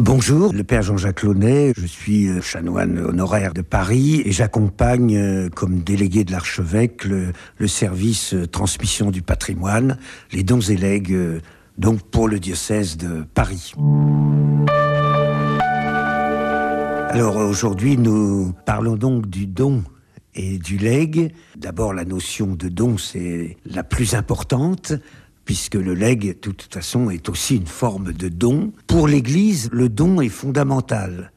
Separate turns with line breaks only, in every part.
Bonjour, le père Jean-Jacques Launay, je suis euh, chanoine honoraire de Paris et j'accompagne euh, comme délégué de l'archevêque le, service euh, transmission du patrimoine, les dons et legs, donc pour le diocèse de Paris. Alors aujourd'hui, nous parlons donc du don et du legs. D'abord, la notion de don, c'est la plus importante puisque le legs, de toute façon, est aussi une forme de don. Pour l'Église, le don est fondamental.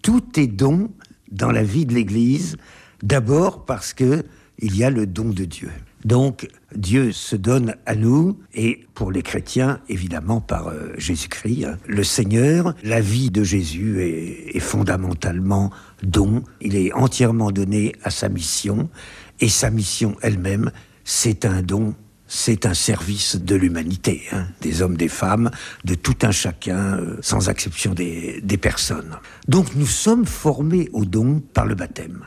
Tout est don dans la vie de l'Église, d'abord parce que il y a le don de Dieu. Donc Dieu se donne à nous et pour les chrétiens, évidemment par euh, Jésus-Christ, hein, le Seigneur. La vie de Jésus est, est fondamentalement don. Il est entièrement donné à sa mission et sa mission elle-même, c'est un don c'est un service de l'humanité, hein, des hommes, des femmes, de tout un chacun, euh, sans exception des, des personnes. Donc nous sommes formés au don par le baptême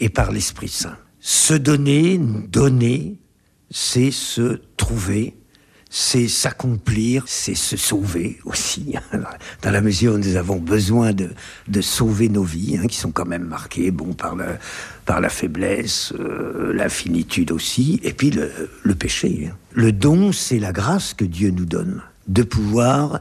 et par l'Esprit Saint. Se donner, donner, c'est se trouver, c'est s'accomplir, c'est se sauver aussi, hein, dans la mesure où nous avons besoin de, de sauver nos vies, hein, qui sont quand même marquées bon, par, par la faiblesse, euh, la finitude aussi, et puis le, le péché. Hein. Le don, c'est la grâce que Dieu nous donne, de pouvoir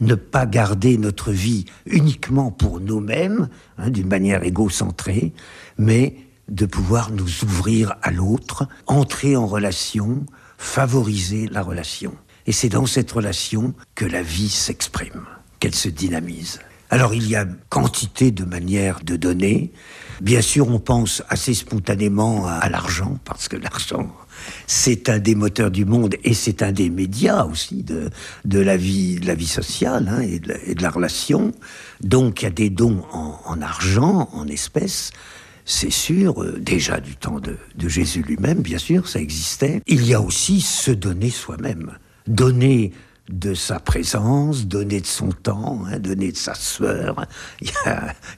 ne pas garder notre vie uniquement pour nous-mêmes, d'une manière égocentrée, mais de pouvoir nous ouvrir à l'autre, entrer en relation, favoriser la relation. Et c'est dans cette relation que la vie s'exprime, qu'elle se dynamise. Alors il y a quantité de manières de donner. Bien sûr, on pense assez spontanément à, l'argent, parce que l'argent, c'est un des moteurs du monde et c'est un des médias aussi de, de, la, vie, de la vie sociale hein, et, de, la relation. Donc il y a des dons en, en argent, en espèces, c'est sûr, euh, déjà du temps de, Jésus lui-même, bien sûr, ça existait. Il y a aussi se donner soi-même, donner de sa présence, donner de son temps, hein, donner de sa sueur. Il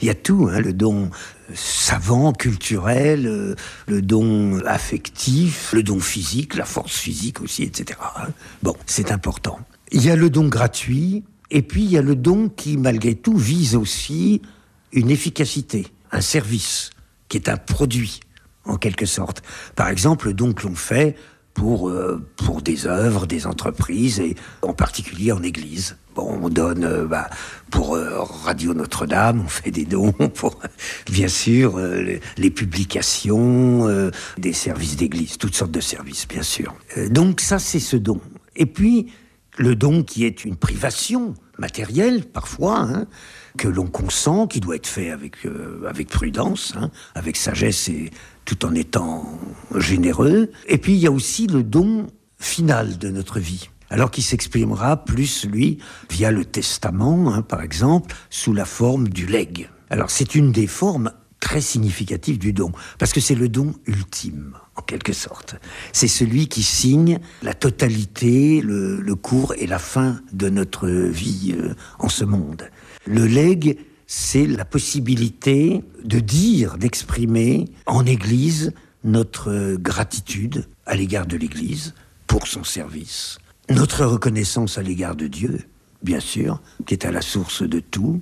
y a, tout, hein, le don savant, culturel, euh, le don affectif, le don physique, la force physique aussi, etc. Hein. Bon, c'est important. Il y a le don gratuit, et puis il y a le don qui, malgré tout, vise aussi une efficacité, un service qui est un produit, en quelque sorte. Par exemple, donc l'on fait pour, euh, pour des œuvres, des entreprises, et en particulier en Église. Bon, on donne euh, bah, pour euh, Radio Notre-Dame, on fait des dons pour, bien sûr, les, publications, des services d'Église, toutes sortes de services, bien sûr. donc ça, c'est ce don. Et puis, le don qui est une privation matérielle, parfois, hein, que l'on consent, qui doit être fait avec, euh, avec prudence, hein, avec sagesse et tout en étant généreux. Et puis il y a aussi le don final de notre vie. Alors qui s'exprimera plus, lui, via le testament, hein, par exemple, sous la forme du legs. Alors c'est une des formes très significatives du don, parce que c'est le don ultime, en quelque sorte. C'est celui qui signe la totalité, le, le cours et la fin de notre vie euh, en ce monde. Le legs, c'est la possibilité de dire, d'exprimer en Église notre gratitude à l'égard de l'Église pour son service, notre reconnaissance à l'égard de Dieu, bien sûr, qui est à la source de tout,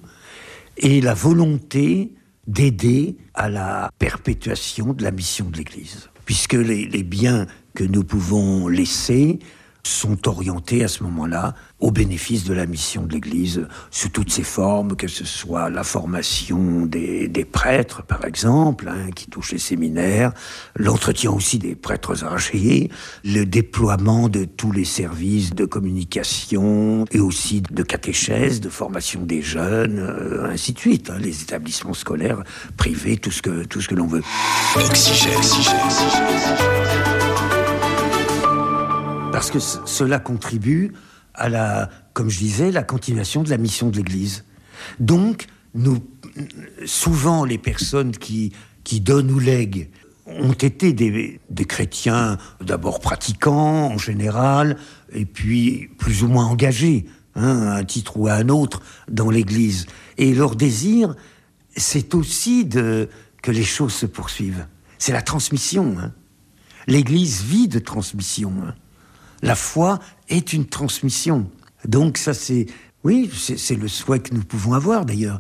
et la volonté d'aider à la perpétuation de la mission de l'Église. Puisque les, les biens que nous pouvons laisser sont orientés à ce moment-là au bénéfice de la mission de l'Église sous toutes ses formes, que ce soit la formation des, prêtres, par exemple, hein, qui touche les séminaires, l'entretien aussi des prêtres âgés, le déploiement de tous les services de communication et aussi de catéchèse, de formation des jeunes, euh, ainsi de suite, hein, les établissements scolaires privés, tout ce que, que l'on veut. Parce que cela contribue à la, comme je disais, la continuation de la mission de l'Église. Donc, nous, souvent, les personnes qui, qui donnent ou lèguent ont été des, des chrétiens d'abord pratiquants en général, et puis plus ou moins engagés, hein, à un titre ou à un autre, dans l'Église. Et leur désir, c'est aussi de, que les choses se poursuivent. C'est la transmission. Hein. L'Église vit de transmission. Hein. La foi est une transmission. Donc ça, c'est Oui, c'est le souhait que nous pouvons avoir d'ailleurs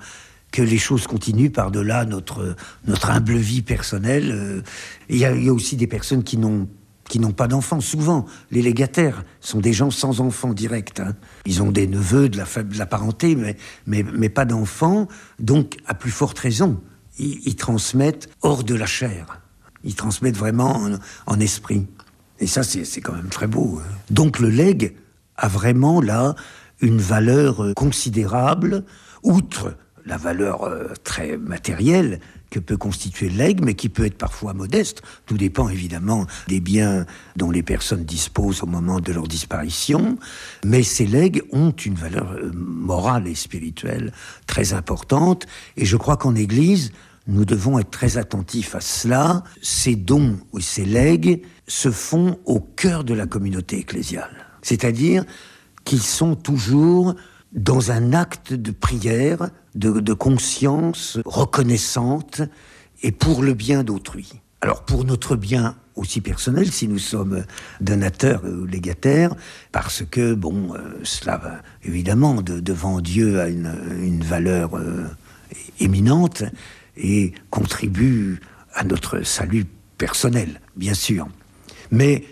que les choses continuent par-delà notre, notre humble vie personnelle. Euh, il y, a, aussi des personnes qui n'ont qui n'ont pas d'enfants. Souvent, les légataires sont des gens sans enfants directs. Hein. Ils ont des neveux, de la, parenté, mais, mais, mais pas d'enfants. Donc, à plus forte raison, ils, transmettent hors de la chair. Ils transmettent vraiment en, esprit. Et ça, c'est quand même très beau. Hein. Donc, le legs a vraiment là une valeur considérable, outre la valeur euh, très matérielle que peut constituer l'aigle, mais qui peut être parfois modeste. Tout dépend évidemment des biens dont les personnes disposent au moment de leur disparition. Mais ces legs ont une valeur euh, morale et spirituelle très importante. Et je crois qu'en Église, nous devons être très attentifs à cela. Ces dons ou ces legs se font au cœur de la communauté ecclésiale. C'est-à-dire qu'ils sont toujours dans un acte de prière, de, conscience reconnaissante et pour le bien d'autrui. Alors pour notre bien aussi personnel, si nous sommes donateurs ou légataires, parce que, bon, euh, cela, évidemment, devant Dieu a une, valeur euh, éminente et contribue à notre salut personnel, bien sûr. Mais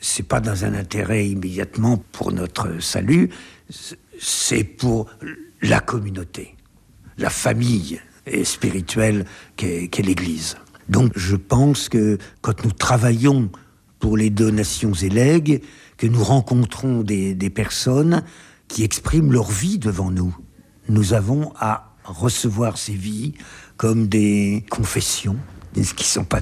c'est pas dans un intérêt immédiatement pour notre salut, c'est pour la communauté, la famille spirituelle qu'est l'Église. Donc je pense que quand nous travaillons pour les donations et legs, que nous rencontrons des, des personnes qui expriment leur vie devant nous, nous avons à recevoir ces vies comme des confessions, qui ne sont pas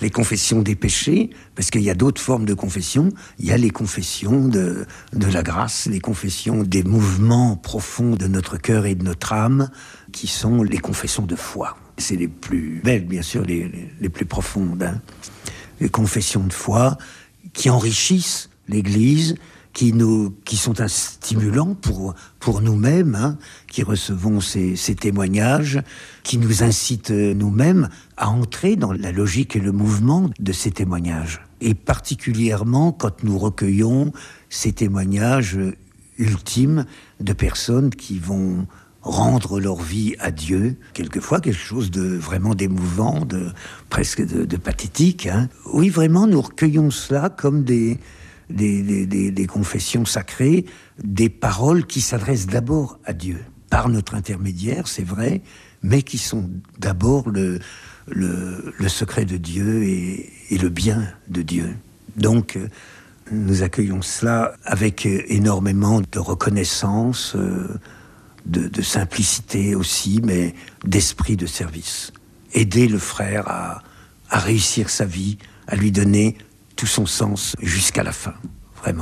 les confessions des péchés, parce qu'il y a d'autres formes de confession. Il y a les confessions de, de la grâce, les confessions des mouvements profonds de notre cœur et de notre âme, qui sont les confessions de foi. C'est les plus belles, bien sûr, les, les, plus profondes. Hein. Les confessions de foi qui enrichissent l'Église, qui nous, qui sont un stimulant pour pour nous-mêmes, hein, qui recevons ces, témoignages, qui nous incitent nous-mêmes à entrer dans la logique et le mouvement de ces témoignages. Et particulièrement quand nous recueillons ces témoignages ultimes de personnes qui vont rendre leur vie à Dieu, quelquefois quelque chose de vraiment d'émouvant, de presque de, de pathétique. Hein. Oui, vraiment, nous recueillons cela comme des, des, confessions sacrées, des paroles qui s'adressent d'abord à Dieu, par notre intermédiaire, c'est vrai, mais qui sont d'abord le, secret de Dieu et, le bien de Dieu. Donc, nous accueillons cela avec énormément de reconnaissance, euh, de, simplicité aussi, mais d'esprit de service. Aider le frère à réussir sa vie, à lui donner tout son sens jusqu'à la fin, vraiment.